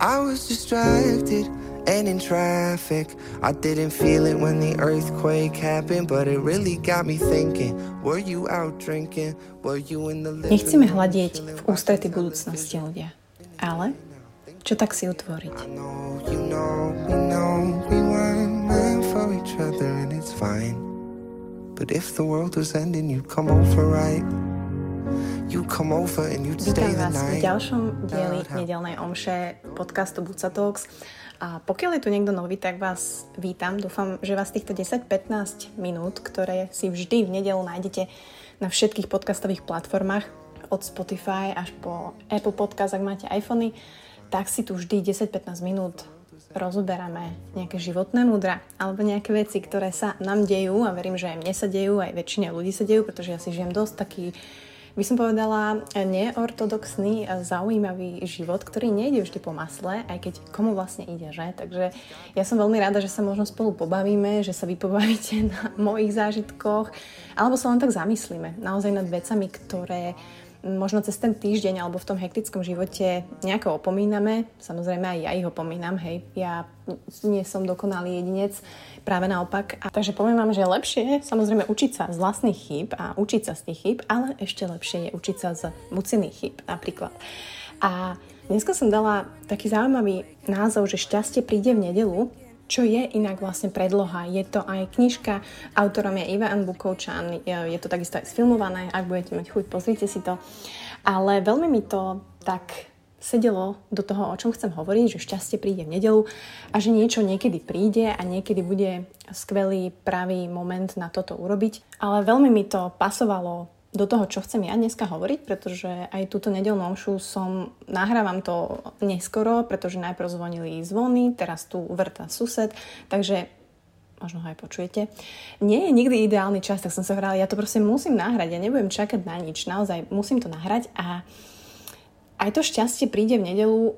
I was distracted and in traffic. I didn't feel it when the earthquake happened, but it really got me thinking. Were you out drinking? Were you in the Nechceme hľadieť v ústrety budúcnosti ľudia, ale čo tak si utvoriť? I know, you know, we know we weren't meant for each other and it's fine. But if the world was ending, you'd come over, right? You come over and you'd stay Vítam vás v ďalšom dieli nedelnej omše podcastu Buca Talks. A pokiaľ je tu niekto nový, tak vás vítam. Dúfam, že vás týchto 10-15 minút, ktoré si vždy v nedelu nájdete na všetkých podcastových platformách, od Spotify až po Apple Podcast, ak máte iPhony, tak si tu vždy 10-15 minút rozoberáme nejaké životné múdra alebo nejaké veci, ktoré sa nám dejú a verím, že aj mne sa dejú, aj väčšine ľudí sa dejú, pretože ja si žijem dosť taký by som povedala, neortodoxný zaujímavý život, ktorý nejde vždy po masle, aj keď komu vlastne ide, že? Takže ja som veľmi rada, že sa možno spolu pobavíme, že sa vy pobavíte na mojich zážitkoch, alebo sa len tak zamyslíme naozaj nad vecami, ktoré možno cez ten týždeň alebo v tom hektickom živote nejako opomíname. Samozrejme aj ja ich opomínam, hej. Ja nie som dokonalý jedinec, práve naopak. A takže poviem vám, že je lepšie samozrejme učiť sa z vlastných chýb a učiť sa z tých chýb, ale ešte lepšie je učiť sa z mucených chýb napríklad. A dneska som dala taký zaujímavý názov, že šťastie príde v nedelu, čo je inak vlastne predloha. Je to aj knižka, autorom je Ivan Bukovčan, je to takisto aj sfilmované, ak budete mať chuť, pozrite si to. Ale veľmi mi to tak sedelo do toho, o čom chcem hovoriť, že šťastie príde v nedelu a že niečo niekedy príde a niekedy bude skvelý, pravý moment na toto urobiť. Ale veľmi mi to pasovalo do toho, čo chcem ja dneska hovoriť, pretože aj túto nedelnú omšu som, nahrávam to neskoro, pretože najprv zvonili zvony, teraz tu vrta sused, takže možno ho aj počujete. Nie je nikdy ideálny čas, tak som sa hovorila, ja to proste musím nahrať, ja nebudem čakať na nič, naozaj musím to nahrať a aj to šťastie príde v nedelu,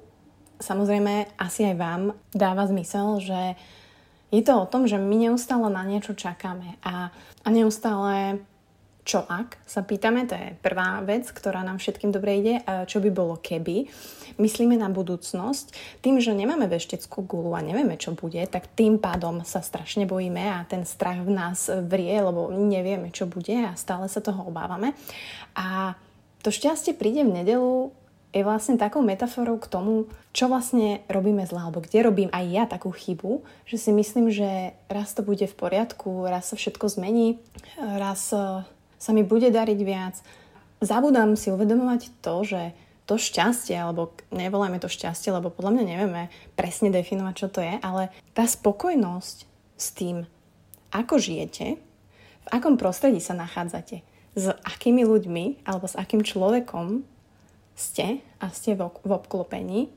samozrejme asi aj vám dáva zmysel, že je to o tom, že my neustále na niečo čakáme a, a neustále čo ak, sa pýtame, to je prvá vec, ktorá nám všetkým dobre ide, čo by bolo keby. Myslíme na budúcnosť. Tým, že nemáme vešteckú gulu a nevieme, čo bude, tak tým pádom sa strašne bojíme a ten strach v nás vrie, lebo nevieme, čo bude a stále sa toho obávame. A to šťastie príde v nedelu je vlastne takou metaforou k tomu, čo vlastne robíme zle, alebo kde robím aj ja takú chybu, že si myslím, že raz to bude v poriadku, raz sa všetko zmení, raz sa mi bude dariť viac. Zabudám si uvedomovať to, že to šťastie, alebo nevolajme to šťastie, lebo podľa mňa nevieme presne definovať, čo to je, ale tá spokojnosť s tým, ako žijete, v akom prostredí sa nachádzate, s akými ľuďmi alebo s akým človekom ste a ste v, v obklopení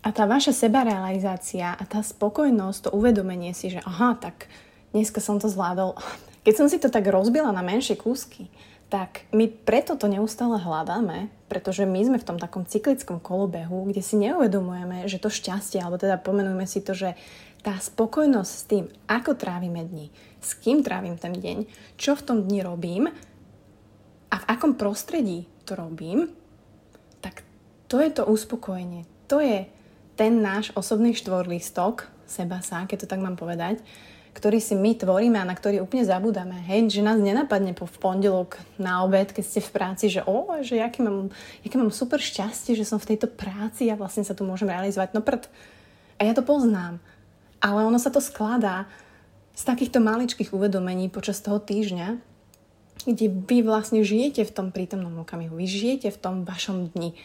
a tá vaša sebarealizácia a tá spokojnosť, to uvedomenie si, že aha, tak dneska som to zvládol, keď som si to tak rozbila na menšie kúsky, tak my preto to neustále hľadáme, pretože my sme v tom takom cyklickom kolobehu, kde si neuvedomujeme, že to šťastie, alebo teda pomenujeme si to, že tá spokojnosť s tým, ako trávime dni, s kým trávim ten deň, čo v tom dni robím a v akom prostredí to robím, tak to je to uspokojenie. To je ten náš osobný štvorlistok, seba sa, keď to tak mám povedať, ktorý si my tvoríme a na ktorý úplne zabudáme. Hej, že nás nenapadne po v pondelok na obed, keď ste v práci, že o, že jaký mám, jaký mám super šťastie, že som v tejto práci a vlastne sa tu môžem realizovať. No prd. A ja to poznám. Ale ono sa to skladá z takýchto maličkých uvedomení počas toho týždňa, kde vy vlastne žijete v tom prítomnom okamihu. Vy žijete v tom vašom dni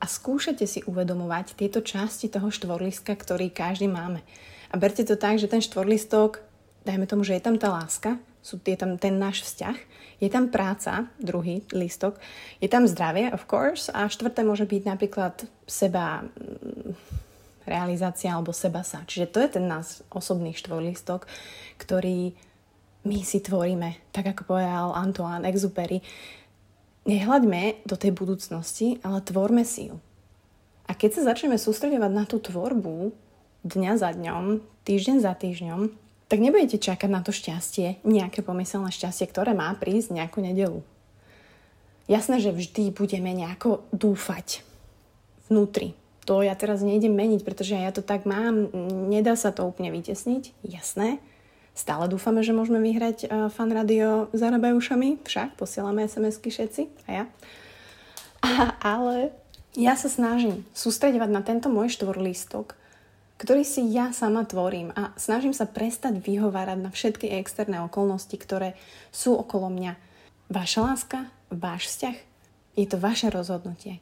a skúšate si uvedomovať tieto časti toho štvorliska, ktorý každý máme. A berte to tak, že ten štvorlistok dajme tomu, že je tam tá láska, sú, je tam ten náš vzťah, je tam práca, druhý lístok, je tam zdravie, of course, a štvrté môže byť napríklad seba mm, realizácia alebo seba sa. Čiže to je ten nás osobný štvorlistok, ktorý my si tvoríme, tak ako povedal Antoine Exupery. Nehľaďme do tej budúcnosti, ale tvorme si ju. A keď sa začneme sústredovať na tú tvorbu dňa za dňom, týždeň za týždňom, tak nebudete čakať na to šťastie, nejaké pomyselné šťastie, ktoré má prísť nejakú nedelu. Jasné, že vždy budeme nejako dúfať vnútri. To ja teraz nejdem meniť, pretože ja to tak mám, nedá sa to úplne vytesniť, jasné. Stále dúfame, že môžeme vyhrať uh, fan radio zarábajušami, však posielame SMS-ky všetci a ja. A, ale ja sa snažím sústredovať na tento môj štvorlístok, ktorý si ja sama tvorím a snažím sa prestať vyhovárať na všetky externé okolnosti, ktoré sú okolo mňa. Vaša láska, váš vzťah, je to vaše rozhodnutie.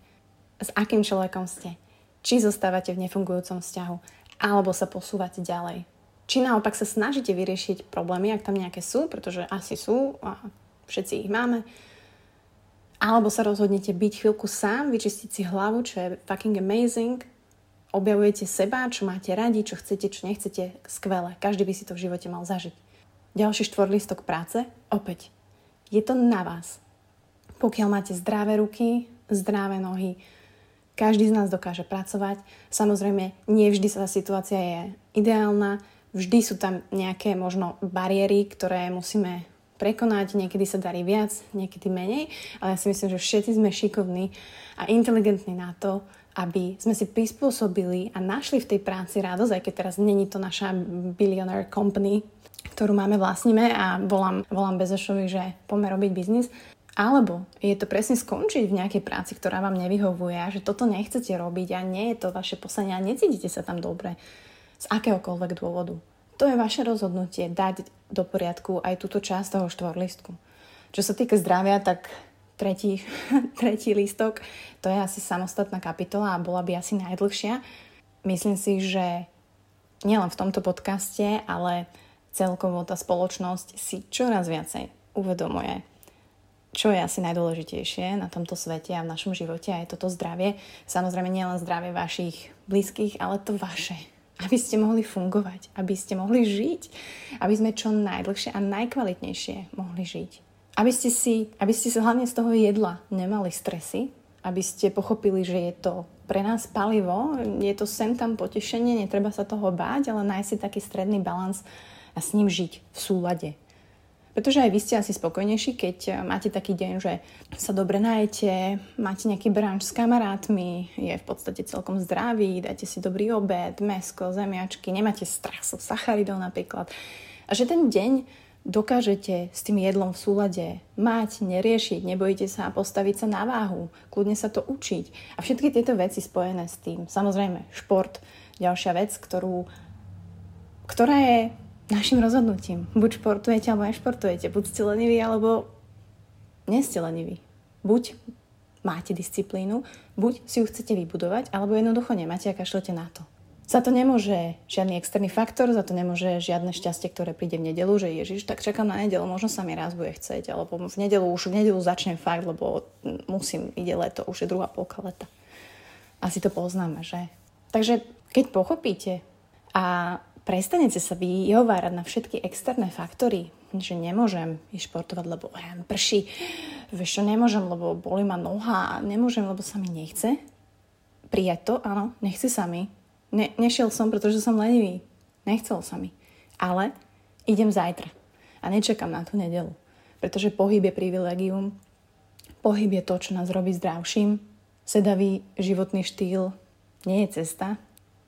S akým človekom ste? Či zostávate v nefungujúcom vzťahu, alebo sa posúvate ďalej. Či naopak sa snažíte vyriešiť problémy, ak tam nejaké sú, pretože asi sú a všetci ich máme, alebo sa rozhodnete byť chvíľku sám, vyčistiť si hlavu, čo je fucking amazing. Objavujete seba, čo máte radi, čo chcete, čo nechcete. Skvelé. Každý by si to v živote mal zažiť. Ďalší štvorlistok práce. Opäť. Je to na vás. Pokiaľ máte zdravé ruky, zdravé nohy, každý z nás dokáže pracovať. Samozrejme, nie vždy sa tá situácia je ideálna. Vždy sú tam nejaké možno bariéry, ktoré musíme prekonať, niekedy sa darí viac, niekedy menej, ale ja si myslím, že všetci sme šikovní a inteligentní na to, aby sme si prispôsobili a našli v tej práci radosť, aj keď teraz není to naša billionaire company, ktorú máme vlastníme a volám, volám Bezošovi, že poďme robiť biznis. Alebo je to presne skončiť v nejakej práci, ktorá vám nevyhovuje a že toto nechcete robiť a nie je to vaše poslanie a necítite sa tam dobre z akéhokoľvek dôvodu. To je vaše rozhodnutie dať do poriadku aj túto časť toho štvorlistku. Čo sa týka zdravia, tak tretí, tretí listok, to je asi samostatná kapitola a bola by asi najdlhšia. Myslím si, že nielen v tomto podcaste, ale celkovo tá spoločnosť si čoraz viacej uvedomuje, čo je asi najdôležitejšie na tomto svete a v našom živote a je toto zdravie. Samozrejme nielen zdravie vašich blízkych, ale to vaše aby ste mohli fungovať, aby ste mohli žiť, aby sme čo najdlhšie a najkvalitnejšie mohli žiť. Aby ste si, aby ste si hlavne z toho jedla nemali stresy, aby ste pochopili, že je to pre nás palivo, je to sem tam potešenie, netreba sa toho báť, ale nájsť si taký stredný balans a s ním žiť v súlade. Pretože aj vy ste asi spokojnejší, keď eh, máte taký deň, že sa dobre najete, máte nejaký branč s kamarátmi, je v podstate celkom zdravý, dáte si dobrý obed, mesko, zemiačky, nemáte strach so sacharidov napríklad. A že ten deň dokážete s tým jedlom v súlade mať, neriešiť, nebojíte sa postaviť sa na váhu, kľudne sa to učiť. A všetky tieto veci spojené s tým. Samozrejme, šport, ďalšia vec, ktorú, ktorá je našim rozhodnutím. Buď športujete, alebo nešportujete. Buď ste leniví, alebo nie ste leniví. Buď máte disciplínu, buď si ju chcete vybudovať, alebo jednoducho nemáte a kašlete na to. Za to nemôže žiadny externý faktor, za to nemôže žiadne šťastie, ktoré príde v nedelu, že Ježiš, tak čakám na nedelu, možno sa mi raz bude chcieť, alebo v nedelu už v nedelu začnem fakt, lebo musím, ide leto, už je druhá polka leta. Asi to poznáme, že? Takže keď pochopíte a prestanete sa vyhovárať na všetky externé faktory, že nemôžem ísť športovať, lebo ja, prší, vieš čo, nemôžem, lebo boli ma noha, nemôžem, lebo sa mi nechce. Prijať to, áno, nechce sa mi. Ne, nešiel som, pretože som lenivý. Nechcel sa mi. Ale idem zajtra. A nečakám na tú nedelu. Pretože pohyb je privilegium. Pohyb je to, čo nás robí zdravším. Sedavý životný štýl nie je cesta,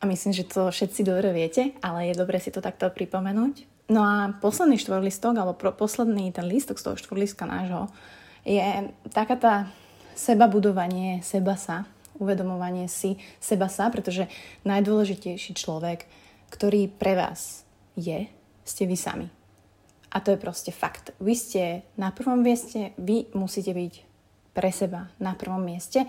a myslím, že to všetci dobre viete, ale je dobre si to takto pripomenúť. No a posledný štvorlistok, alebo pro, posledný ten listok z toho štvorlistka nášho, je taká tá seba budovanie, seba sa, uvedomovanie si seba sa, pretože najdôležitejší človek, ktorý pre vás je, ste vy sami. A to je proste fakt. Vy ste na prvom mieste, vy musíte byť pre seba na prvom mieste.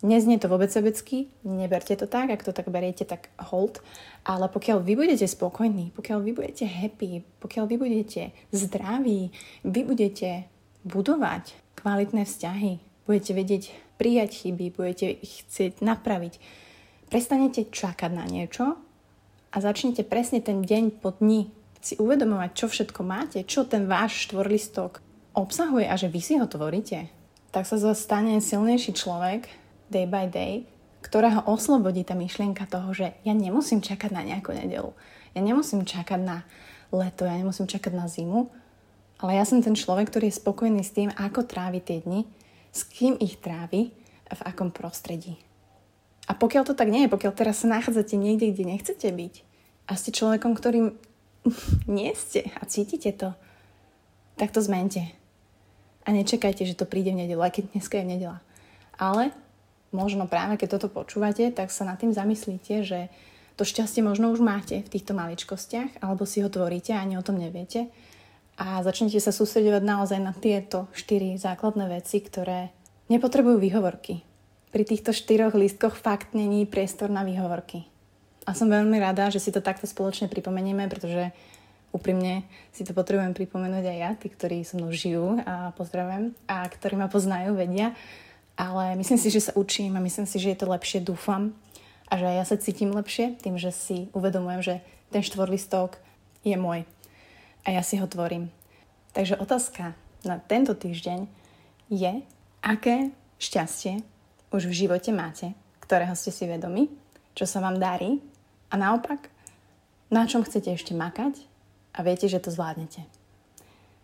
Neznie to vôbec sebecky, neberte to tak, ak to tak beriete, tak hold. Ale pokiaľ vy budete spokojní, pokiaľ vy budete happy, pokiaľ vy budete zdraví, vy budete budovať kvalitné vzťahy, budete vedieť prijať chyby, budete ich chcieť napraviť, prestanete čakať na niečo a začnete presne ten deň po dni si uvedomovať, čo všetko máte, čo ten váš štvorlistok obsahuje a že vy si ho tvoríte, tak sa stane silnejší človek, day by day, ktorá ho oslobodí tá myšlienka toho, že ja nemusím čakať na nejakú nedelu. Ja nemusím čakať na leto, ja nemusím čakať na zimu, ale ja som ten človek, ktorý je spokojný s tým, ako trávi tie dni, s kým ich trávi a v akom prostredí. A pokiaľ to tak nie je, pokiaľ teraz sa nachádzate niekde, kde nechcete byť a ste človekom, ktorým nie ste a cítite to, tak to zmente. A nečakajte, že to príde v nedelu, aj keď dneska je nedela. Ale možno práve keď toto počúvate, tak sa nad tým zamyslíte, že to šťastie možno už máte v týchto maličkostiach, alebo si ho tvoríte a ani o tom neviete. A začnete sa sústredovať naozaj na tieto štyri základné veci, ktoré nepotrebujú výhovorky, pri týchto štyroch lístkoch fakt není priestor na výhovorky. A som veľmi rada, že si to takto spoločne pripomenieme, pretože úprimne si to potrebujem pripomenúť aj ja, tí, ktorí so mnou žijú a pozdravujem a ktorí ma poznajú, vedia. Ale myslím si, že sa učím a myslím si, že je to lepšie, dúfam. A že ja sa cítim lepšie tým, že si uvedomujem, že ten štvorlistok je môj. A ja si ho tvorím. Takže otázka na tento týždeň je, aké šťastie už v živote máte, ktorého ste si vedomi, čo sa vám darí a naopak, na čom chcete ešte makať a viete, že to zvládnete.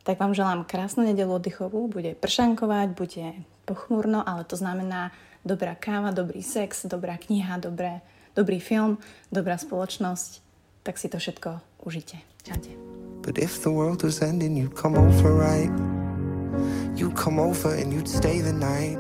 Tak vám želám krásnu nedelu oddychovú, bude pršankovať, bude pochmurno, ale to znamená dobrá káva, dobrý sex, dobrá kniha, dobré, dobrý film, dobrá spoločnosť, tak si to všetko užite. Čaute. But if the world was ending, you'd come over right. You'd come over and you'd stay the night.